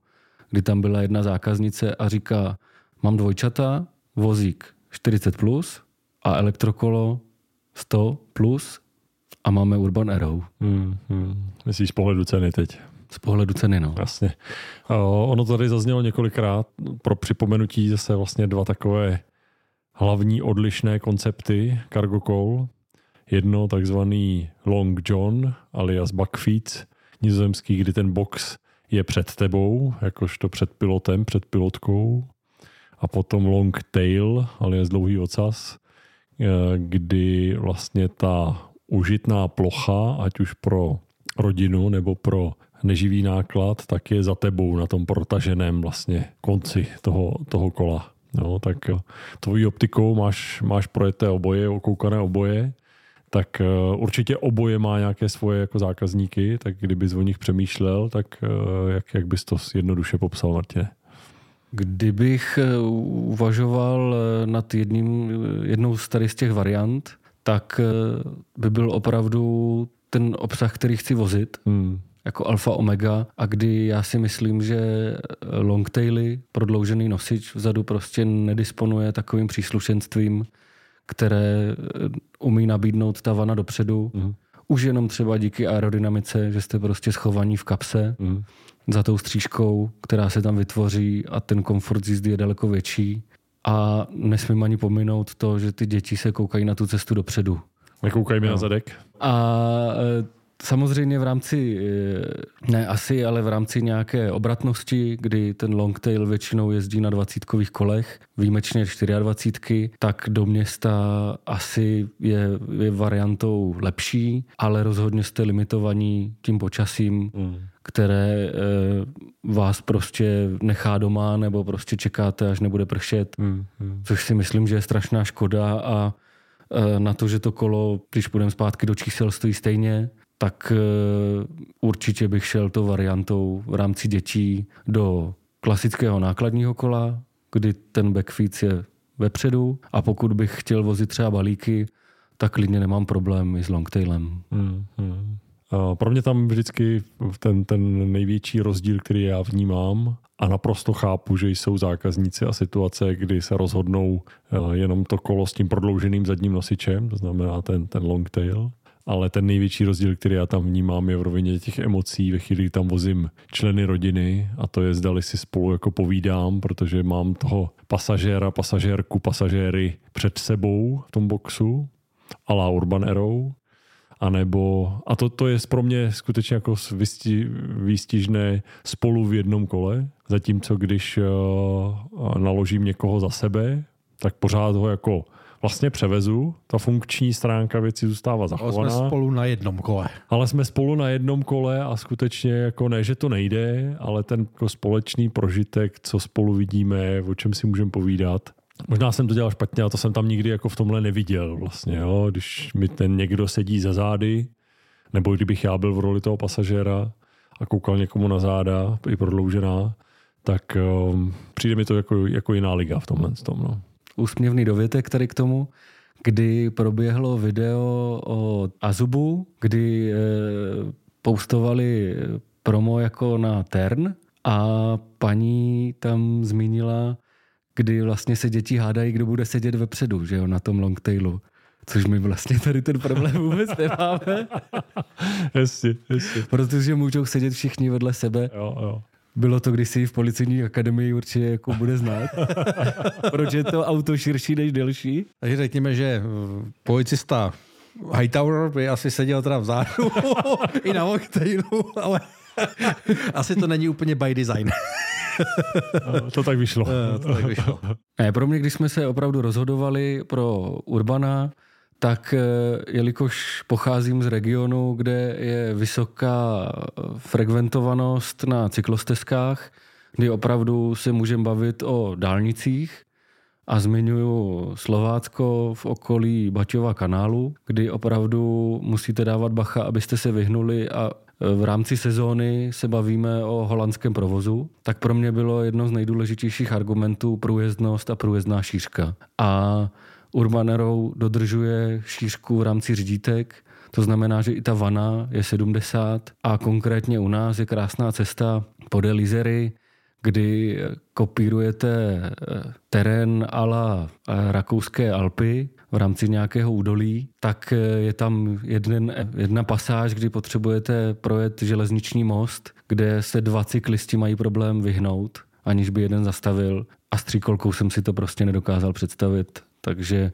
kdy tam byla jedna zákaznice a říká, mám dvojčata, vozík 40+, plus, a elektrokolo 100 plus a máme Urban Arrow. Hmm, hmm. Myslíš z pohledu ceny teď? Z pohledu ceny, no. Jasně. Ono tady zaznělo několikrát pro připomenutí zase vlastně dva takové hlavní odlišné koncepty Cargo Call. Jedno takzvaný Long John alias Buckfeet, nizozemský, kdy ten box je před tebou, jakožto před pilotem, před pilotkou. A potom Long Tail alias dlouhý ocas, kdy vlastně ta užitná plocha, ať už pro rodinu nebo pro neživý náklad, tak je za tebou na tom protaženém vlastně konci toho, toho kola. No, tak eh, tvojí optikou máš, máš projeté oboje, okoukané oboje, tak eh, určitě oboje má nějaké svoje jako zákazníky, tak kdybys o nich přemýšlel, tak jak, jak bys to jednoduše popsal, Martě? Kdybych eh, uvažoval eh, nad jedním, eh, jednou z tady z těch variant, tak by byl opravdu ten obsah, který chci vozit, hmm. jako alfa omega, a kdy já si myslím, že longtaily, prodloužený nosič vzadu prostě nedisponuje takovým příslušenstvím, které umí nabídnout ta vana dopředu. Hmm. Už jenom třeba díky aerodynamice, že jste prostě schovaní v kapse. Hmm za tou střížkou, která se tam vytvoří a ten komfort jízdy je daleko větší. A nesmím ani pominout to, že ty děti se koukají na tu cestu dopředu. Nekoukají mi no. na zadek. A e, samozřejmě v rámci, e, ne asi, ale v rámci nějaké obratnosti, kdy ten longtail většinou jezdí na dvacítkových kolech, výjimečně 24, tak do města asi je, je variantou lepší, ale rozhodně jste limitovaní tím počasím. Mm které eh, vás prostě nechá doma nebo prostě čekáte, až nebude pršet, mm, mm. což si myslím, že je strašná škoda a eh, na to, že to kolo, když půjdeme zpátky do čísel, stojí stejně, tak eh, určitě bych šel to variantou v rámci dětí do klasického nákladního kola, kdy ten backfeed je vepředu a pokud bych chtěl vozit třeba balíky, tak klidně nemám problém i s longtailem. Hmm, hmm. Pro mě tam vždycky ten, ten největší rozdíl, který já vnímám, a naprosto chápu, že jsou zákazníci a situace, kdy se rozhodnou eh, jenom to kolo s tím prodlouženým zadním nosičem, to znamená ten, ten long tail. Ale ten největší rozdíl, který já tam vnímám, je v rovině těch emocí, ve chvíli, kdy tam vozím členy rodiny a to je zdali si spolu jako povídám, protože mám toho pasažéra, pasažérku, pasažéry před sebou v tom boxu a la Urban Arrow a nebo, a to, to je pro mě skutečně jako výsti, výstižné spolu v jednom kole, zatímco když uh, naložím někoho za sebe, tak pořád ho jako vlastně převezu, ta funkční stránka věci zůstává zachovaná. Ale jsme spolu na jednom kole. Ale jsme spolu na jednom kole a skutečně jako ne, že to nejde, ale ten jako společný prožitek, co spolu vidíme, o čem si můžeme povídat, Možná jsem to dělal špatně a to jsem tam nikdy jako v tomhle neviděl vlastně, jo? když mi ten někdo sedí za zády, nebo kdybych já byl v roli toho pasažéra a koukal někomu na záda, i prodloužená, tak um, přijde mi to jako, jako jiná liga v tomhle tom. No. Úsměvný dovětek tady k tomu, kdy proběhlo video o Azubu, kdy e, postovali promo jako na Tern a paní tam zmínila, kdy vlastně se děti hádají, kdo bude sedět vepředu, že jo, na tom longtailu. Což my vlastně tady ten problém vůbec nemáme. jasně, jasně. Protože můžou sedět všichni vedle sebe. Jo, jo. Bylo to kdysi v policejní akademii určitě jako bude znát. Proč je to auto širší než delší? Takže řekněme, že policista Hightower by asi seděl teda vzadu i na longtailu, ale asi to není úplně by design. To tak vyšlo. to tak vyšlo. Ne, pro mě, když jsme se opravdu rozhodovali pro Urbana, tak eh, jelikož pocházím z regionu, kde je vysoká frekventovanost na cyklostezkách, kdy opravdu se můžeme bavit o dálnicích, a zmiňuji Slovácko v okolí Baťova kanálu, kdy opravdu musíte dávat bacha, abyste se vyhnuli a v rámci sezóny se bavíme o holandském provozu, tak pro mě bylo jedno z nejdůležitějších argumentů průjezdnost a průjezdná šířka. A Urban Arrow dodržuje šířku v rámci řídítek, to znamená, že i ta vana je 70 a konkrétně u nás je krásná cesta podél Lizery, kdy kopírujete terén ala rakouské Alpy v rámci nějakého údolí, tak je tam jeden, jedna pasáž, kdy potřebujete projet železniční most, kde se dva cyklisti mají problém vyhnout, aniž by jeden zastavil. A s tříkolkou jsem si to prostě nedokázal představit. Takže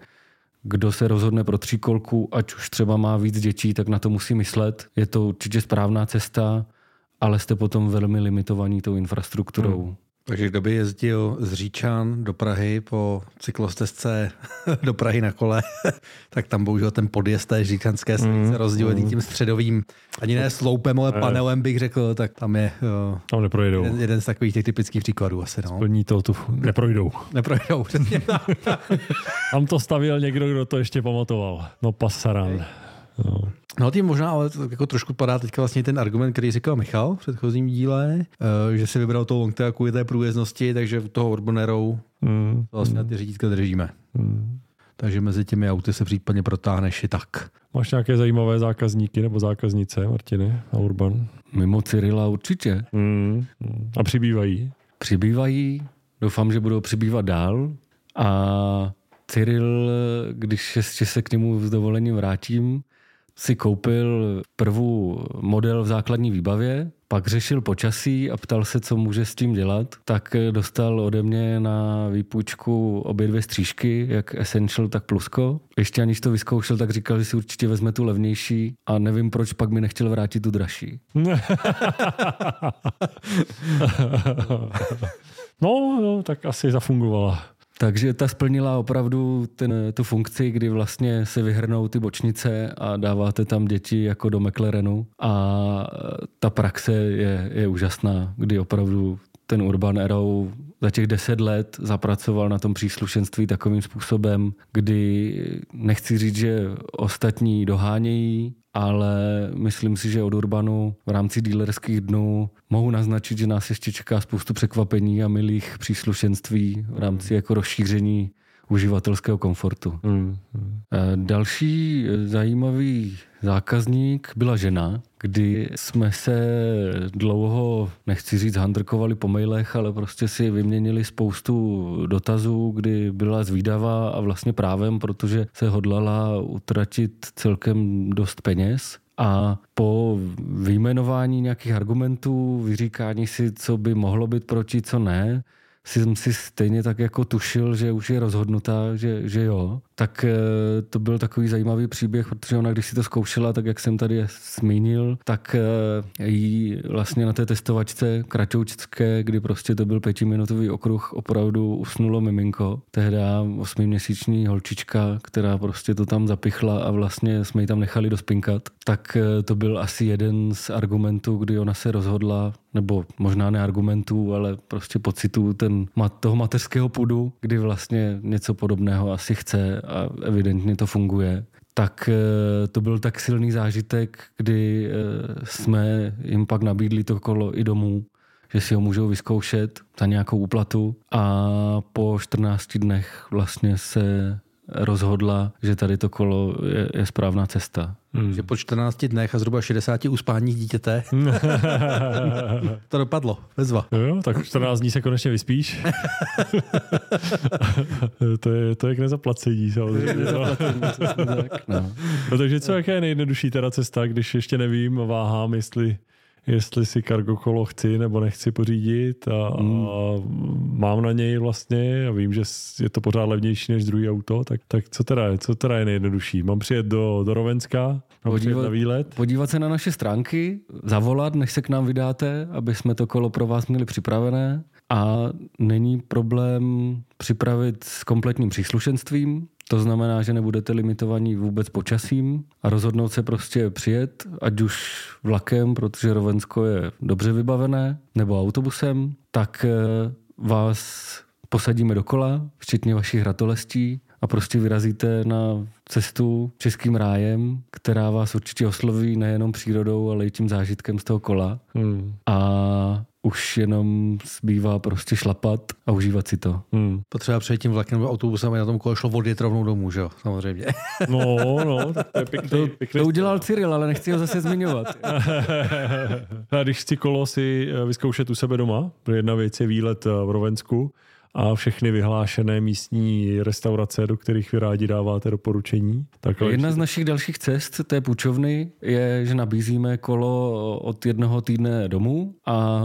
kdo se rozhodne pro tříkolku, ať už třeba má víc dětí, tak na to musí myslet. Je to určitě správná cesta, ale jste potom velmi limitovaní tou infrastrukturou. Hmm. Takže kdo by jezdil z Říčan do Prahy po cyklostezce do Prahy na kole, tak tam bohužel ten podjezd té říčanské silnice mm, rozdělený mm. tím středovým, ani ne sloupem, ale panelem bych řekl, tak tam je uh, tam neprojdou. Jeden, jeden z takových těch typických příkladů asi. No. Splní to, tu neprojdou. Neprojdou, přesně. tam to stavil někdo, kdo to ještě pamatoval. No pasaran. No. No tím možná ale jako trošku padá teďka vlastně ten argument, který říkal Michal v předchozím díle, uh, že si vybral toho longtail kvůli té průjezdnosti, takže v toho Urbanerou mm. vlastně mm. na ty řídítka držíme. Mm. Takže mezi těmi auty se případně protáhneš i tak. Máš nějaké zajímavé zákazníky nebo zákaznice, Martiny, na Urban? Mimo Cyrila určitě. Mm. A přibývají? Přibývají, doufám, že budou přibývat dál. A Cyril, když ještě se k němu s dovolením vrátím, si koupil první model v základní výbavě, pak řešil počasí a ptal se, co může s tím dělat, tak dostal ode mě na výpůjčku obě dvě střížky, jak Essential, tak Plusko. Ještě aniž to vyzkoušel, tak říkal, že si určitě vezme tu levnější a nevím, proč pak mi nechtěl vrátit tu dražší. no, no, tak asi zafungovala. Takže ta splnila opravdu ten, tu funkci, kdy vlastně se vyhrnou ty bočnice a dáváte tam děti jako do McLarenu. A ta praxe je, je úžasná, kdy opravdu ten Urban Arrow za těch deset let zapracoval na tom příslušenství takovým způsobem, kdy nechci říct, že ostatní dohánějí, ale myslím si, že od Urbanu v rámci dílerských dnů mohu naznačit, že nás ještě čeká spoustu překvapení a milých příslušenství v rámci jako rozšíření uživatelského komfortu. Mm, mm. Další zajímavý zákazník byla žena, kdy jsme se dlouho, nechci říct, handrkovali po mailech, ale prostě si vyměnili spoustu dotazů, kdy byla zvídavá a vlastně právem, protože se hodlala utratit celkem dost peněz. A po vyjmenování nějakých argumentů, vyříkání si, co by mohlo být proti, co ne, jsem si stejně tak jako tušil, že už je rozhodnutá, že, že jo, tak eh, to byl takový zajímavý příběh, protože ona, když si to zkoušela, tak jak jsem tady zmínil, tak eh, jí vlastně na té testovačce kratoučské, kdy prostě to byl pětiminutový okruh, opravdu usnulo miminko. Tehda osmiměsíční holčička, která prostě to tam zapichla a vlastně jsme ji tam nechali dospinkat, tak eh, to byl asi jeden z argumentů, kdy ona se rozhodla, nebo možná ne argumentů, ale prostě pocitů ten, toho mateřského půdu, kdy vlastně něco podobného asi chce a evidentně to funguje, tak eh, to byl tak silný zážitek, kdy eh, jsme jim pak nabídli to kolo i domů, že si ho můžou vyzkoušet za nějakou úplatu a po 14 dnech vlastně se rozhodla, že tady to kolo je, je správná cesta. Hmm. Že po 14 dnech a zhruba 60 uspáních dítěte to dopadlo, bezva. Jo, tak 14 dní se konečně vyspíš. to, je, to je k nezaplacení samozřejmě. No. no. no. takže co, jaká je nejjednodušší teda cesta, když ještě nevím a váhám, jestli jestli si cargo kolo chci nebo nechci pořídit a, hmm. a mám na něj vlastně a vím, že je to pořád levnější než druhý auto, tak, tak co teda je, co teda je nejjednodušší? Mám přijet do, do Rovenska, mám podívat, na výlet? Podívat se na naše stránky, zavolat, než se k nám vydáte, aby jsme to kolo pro vás měli připravené a není problém připravit s kompletním příslušenstvím, to znamená, že nebudete limitovaní vůbec počasím a rozhodnout se prostě přijet, ať už vlakem, protože Rovensko je dobře vybavené, nebo autobusem, tak eh, vás posadíme do kola, včetně vašich ratolestí a prostě vyrazíte na cestu českým rájem, která vás určitě osloví nejenom přírodou, ale i tím zážitkem z toho kola. Hmm. A už jenom zbývá prostě šlapat a užívat si to. Hmm. Potřeba přejít tím vlakem nebo autobusem a na tom kole šlo odjet rovnou domů, že jo? Samozřejmě. No, no, to je pěkný, to, pěkný to udělal Cyril, ale nechci ho zase zmiňovat. a když chci kolo si eh, vyzkoušet u sebe doma, jedna věc je výlet eh, v Rovensku, a všechny vyhlášené místní restaurace, do kterých vy rádi dáváte doporučení. Tak Jedna z našich dalších cest té půjčovny je, že nabízíme kolo od jednoho týdne domů a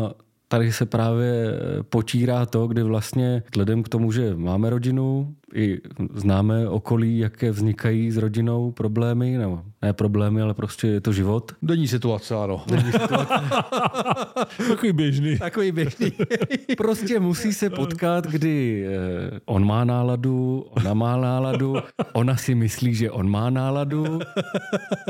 tady se právě potírá to, kdy vlastně vzhledem k tomu, že máme rodinu, i známe okolí, jaké vznikají s rodinou problémy, nebo ne problémy, ale prostě je to život. Denní situace, ano. Denní situace. Takový běžný. Takový běžný. prostě musí se potkat, kdy eh, on má náladu, ona má náladu, ona si myslí, že on má náladu,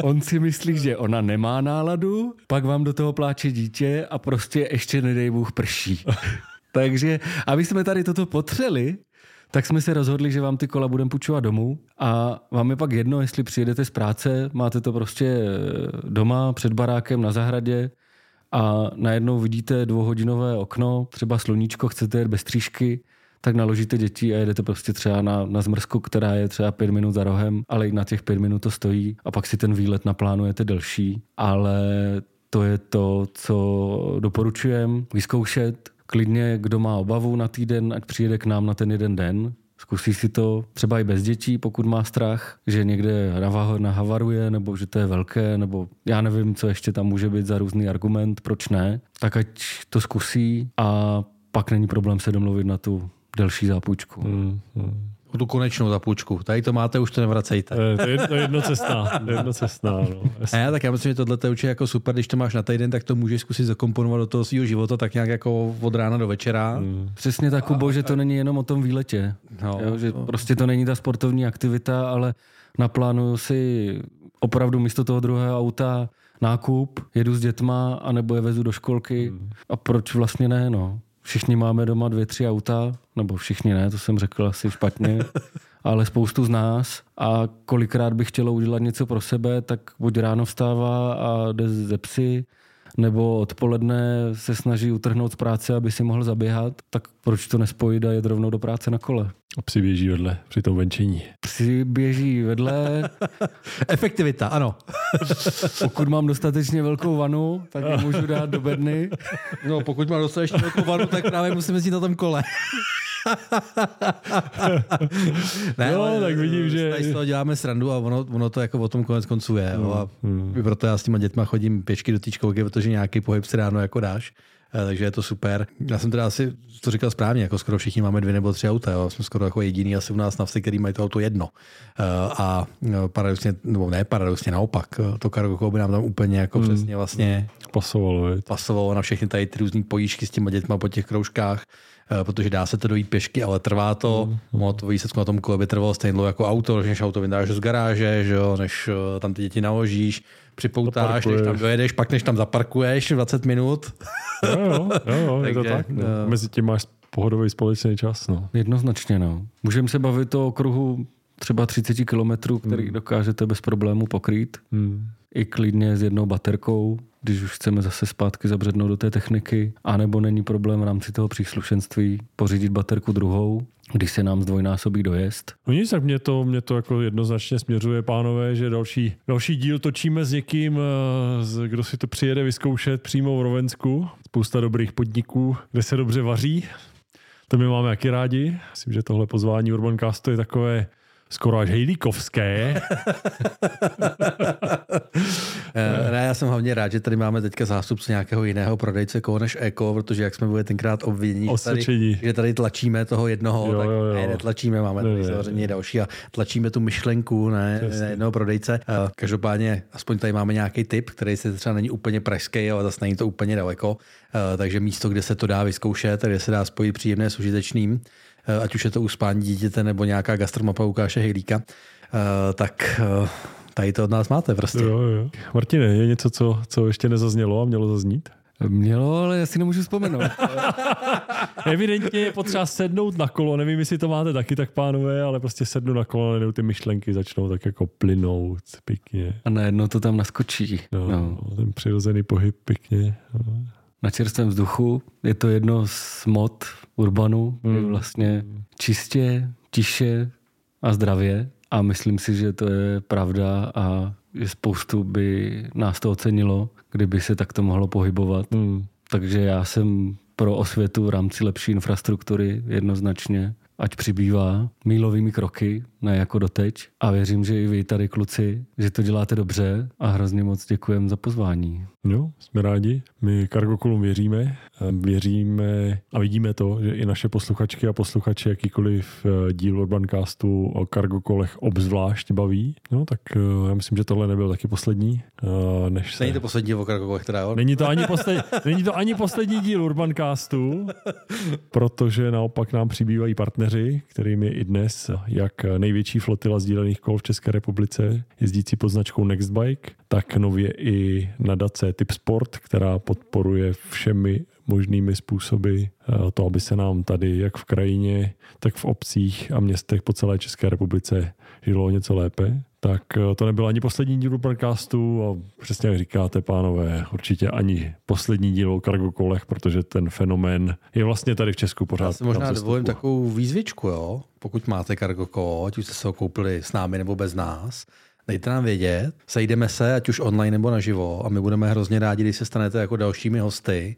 on si myslí, že ona nemá náladu, pak vám do toho pláče dítě a prostě ještě nedej Bůh prší. Takže, aby jsme tady toto potřeli, tak jsme se rozhodli, že vám ty kola budeme půjčovat domů a vám je pak jedno, jestli přijedete z práce, máte to prostě eh, doma před barákem na zahradě a najednou vidíte dvouhodinové okno, třeba sluníčko, chcete jet bez střížky, tak naložíte děti a jedete prostě třeba na, na zmrzku, která je třeba pět minut za rohem, ale i na těch pět minut to stojí a pak si ten výlet naplánujete delší. Ale to je to, co doporučujem vyzkoušet, klidně, kdo má obavu na týden, ať přijede k nám na ten jeden den, Zkusí si to třeba i bez dětí, pokud má strach, že někde nahavaruje, nebo že to je velké, nebo já nevím, co ještě tam může být za různý argument, proč ne. Tak ať to zkusí a pak není problém se domluvit na tu delší zápůjčku. Hmm, hmm o tu konečnou zapůjčku. Tady to máte, už to nevracejte. To je, to je jednocestná. jednocestná no. A já tak já myslím, že tohle je určitě jako super, když to máš na týden, tak to můžeš zkusit zakomponovat do toho svého života tak nějak jako od rána do večera. Hmm. Přesně tak, Kubo, že to není jenom o tom výletě. No, jo, že no. prostě to není ta sportovní aktivita, ale naplánuju si opravdu místo toho druhého auta nákup, jedu s dětma, anebo je vezu do školky. Hmm. A proč vlastně ne, no? Všichni máme doma dvě, tři auta, nebo všichni ne, to jsem řekl asi špatně, ale spoustu z nás. A kolikrát bych chtělo udělat něco pro sebe, tak buď ráno vstává a jde ze psy, nebo odpoledne se snaží utrhnout z práce, aby si mohl zaběhat, tak proč to nespojit a jet rovnou do práce na kole? A psi běží vedle při tom venčení. Psi běží vedle. Efektivita, ano. Pokud mám dostatečně velkou vanu, tak je můžu dát do bedny. No, pokud mám dostatečně velkou vanu, tak právě musím jezdit na tom kole. ne, no, ale, tak vidím, že... Tady z toho děláme srandu a ono, ono to jako o tom konec konců je. Mm, a mm. proto já s těma dětma chodím pěšky do té školky, protože nějaký pohyb si ráno jako dáš. Eh, takže je to super. Já jsem teda asi to říkal správně, jako skoro všichni máme dvě nebo tři auta, jo. jsme skoro jako jediný asi u nás na vsi, který mají to auto jedno. Eh, a eh, paradoxně, nebo ne paradoxně, naopak, to cargo by nám tam úplně jako hmm. přesně vlastně pasovalo, pasovalo na všechny tady ty různé pojížky s těma dětma po těch kroužkách protože dá se to dojít pěšky, ale trvá to. Mm. No, to výsledku na tom kole by trvalo stejně jako auto, než auto vydáš z garáže, že jo, než tam ty děti naložíš, připoutáš, než tam dojedeš, pak než tam zaparkuješ 20 minut. Jo, jo, jo je to tak. No. Uh, Mezi tím máš pohodový společný čas. No. Jednoznačně, no. Můžeme se bavit o okruhu třeba 30 kilometrů, který hmm. dokážete bez problému pokrýt. Hmm. I klidně s jednou baterkou, když už chceme zase zpátky zabřednout do té techniky, anebo není problém v rámci toho příslušenství pořídit baterku druhou, když se nám zdvojnásobí dojezd. No nic, tak mě to, mě to jako jednoznačně směřuje, pánové, že další, další díl točíme s někým, eh, kdo si to přijede vyzkoušet přímo v Rovensku. Spousta dobrých podniků, kde se dobře vaří. To my máme jaký rádi. Myslím, že tohle pozvání Urbancastu je takové skoro až hejlíkovské. Eh, ne, já jsem hlavně rád, že tady máme teďka zástupce nějakého jiného prodejce koho než Eko, protože jak jsme byli tenkrát obvinění, tady, že tady tlačíme toho jednoho, jo, tak jo, jo. ne, netlačíme, máme tady samozřejmě další a tlačíme tu myšlenku ne, ne jednoho prodejce. Eh, každopádně aspoň tady máme nějaký typ, který se třeba není úplně pražský, ale zase není to úplně daleko. Eh, takže místo, kde se to dá vyzkoušet, kde se dá spojit příjemné s užitečným, ať už je to uspání dítěte nebo nějaká gastromapa Lukáše Hejlíka, eh, tak eh, tady to od nás máte prostě. Jo, jo. Martine, je něco, co, co ještě nezaznělo a mělo zaznít? Mělo, ale já si nemůžu vzpomenout. Evidentně je potřeba sednout na kolo, nevím, jestli to máte taky tak, pánové, ale prostě sednu na kolo, a ty myšlenky začnou tak jako plynout pěkně. A najednou to tam naskočí. No, no. Ten přirozený pohyb pěkně. No na čerstvém vzduchu. Je to jedno z mod urbanu, mm. je vlastně čistě, tiše a zdravě. A myslím si, že to je pravda a že spoustu by nás to ocenilo, kdyby se takto mohlo pohybovat. Mm. Takže já jsem pro osvětu v rámci lepší infrastruktury jednoznačně ať přibývá mílovými kroky, ne jako doteď. A věřím, že i vy tady kluci, že to děláte dobře a hrozně moc děkujem za pozvání. Jo, jsme rádi. My Cargokulum věříme. Věříme a vidíme to, že i naše posluchačky a posluchači jakýkoliv eh, díl Urbancastu o kargokolech obzvlášť baví. No, tak eh, já myslím, že tohle nebyl taky poslední. Eh, než se... Není to poslední o kargokolech, teda? Není to, ani poslední, není to ani poslední díl Urbancastu, protože naopak nám přibývají partneři, kterým je i dnes jak největší flotila sdílených kol v České republice, jezdící pod značkou Nextbike, tak nově i nadace Typ Sport, která podporuje všemi možnými způsoby eh, to, aby se nám tady jak v krajině, tak v obcích a městech po celé České republice žilo něco lépe. Tak eh, to nebyl ani poslední díl podcastu a přesně jak říkáte, pánové, určitě ani poslední díl o kargokolech, protože ten fenomén je vlastně tady v Česku pořád. Já si možná dovolím takovou výzvičku, jo? pokud máte kargokolo, ať už jste se ho koupili s námi nebo bez nás, Dejte nám vědět, sejdeme se, ať už online nebo naživo, a my budeme hrozně rádi, když se stanete jako dalšími hosty,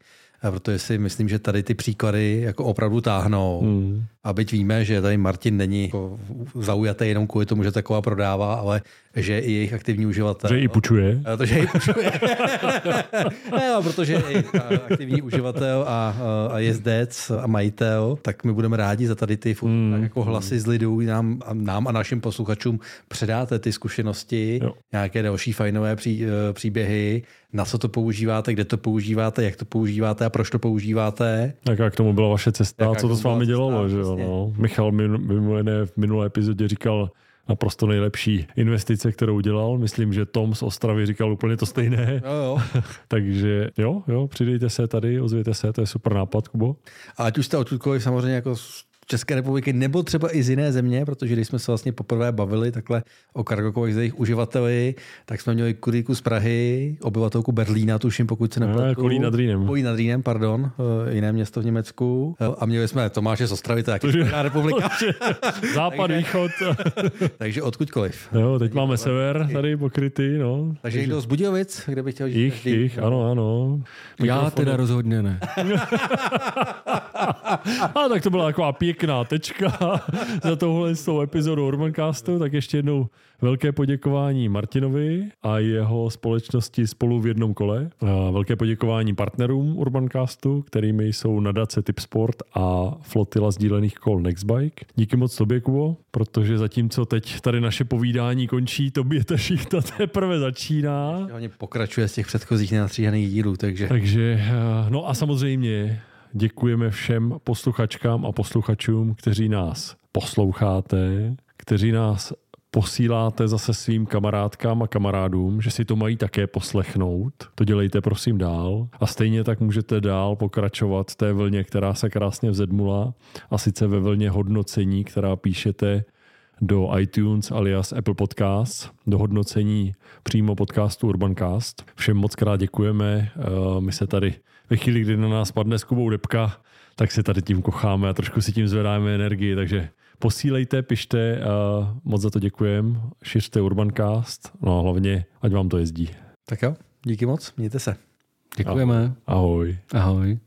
protože si myslím, že tady ty příklady jako opravdu táhnou. Hmm. A byť víme, že tady Martin není jako zaujatý jenom kvůli tomu, že taková prodává, ale že i jejich aktivní uživatel. Že i půjčuje. To, že i půjčuje. no, protože i aktivní uživatel a, a jezdec a majitel, tak my budeme rádi za tady ty mm. tak jako hlasy z lidů nám, nám a našim posluchačům předáte ty zkušenosti, jo. nějaké další fajnové pří, e, příběhy, na co to používáte, kde to používáte, jak to používáte a proč to používáte. Jak k tomu byla vaše cesta a co to s vámi dělalo, že jo? No. Michal mimo jiné v minulé epizodě říkal, naprosto nejlepší investice, kterou udělal. Myslím, že Tom z Ostravy říkal úplně to stejné. Jo, jo. Takže jo, jo, přidejte se tady, ozvěte se, to je super nápad, Kubo. A ať už jste odkudkoliv samozřejmě jako České republiky nebo třeba i z jiné země, protože když jsme se vlastně poprvé bavili takhle o kargokových jejich uživateli, tak jsme měli kuríku z Prahy, obyvatelku Berlína, tuším, pokud se nepletu. Kolín nad Rýnem. Kolín nad Rýnem, pardon, eh, jiné město v Německu. Eh, a měli jsme Tomáše z Ostravy, to je Česká republika. Západ, východ. Takže odkudkoliv. Jo, teď máme sever tady pokrytý, no. Takže někdo z Budějovic, kde bych chtěl žít? Jich, jich, ano, ano. Já teda rozhodně ne. A tak to byla taková pěkná tečka za tohle s tou epizodou Urbancastu, tak ještě jednou velké poděkování Martinovi a jeho společnosti spolu v jednom kole. A velké poděkování partnerům Urbancastu, kterými jsou nadace Tipsport a flotila sdílených kol Nextbike. Díky moc tobě, Kubo, protože zatímco teď tady naše povídání končí, tobě ta šichta teprve začíná. Hlavně pokračuje z těch předchozích nenastříhaných dílů, takže... Takže, eh, no a samozřejmě děkujeme všem posluchačkám a posluchačům, kteří nás posloucháte, kteří nás posíláte zase svým kamarádkám a kamarádům, že si to mají také poslechnout. To dělejte prosím dál. A stejně tak můžete dál pokračovat té vlně, která se krásně vzedmula a sice ve vlně hodnocení, která píšete do iTunes alias Apple Podcasts, do hodnocení přímo podcastu Urbancast. Všem moc krát děkujeme. Eh, My se tady ve chvíli, kdy na nás padne s Kubou depka, tak se tady tím kocháme a trošku si tím zvedáme energii, takže posílejte, pište, a moc za to děkujem, šiřte Urbancast, no a hlavně, ať vám to jezdí. Tak jo, díky moc, mějte se. Děkujeme. Ahoj. Ahoj.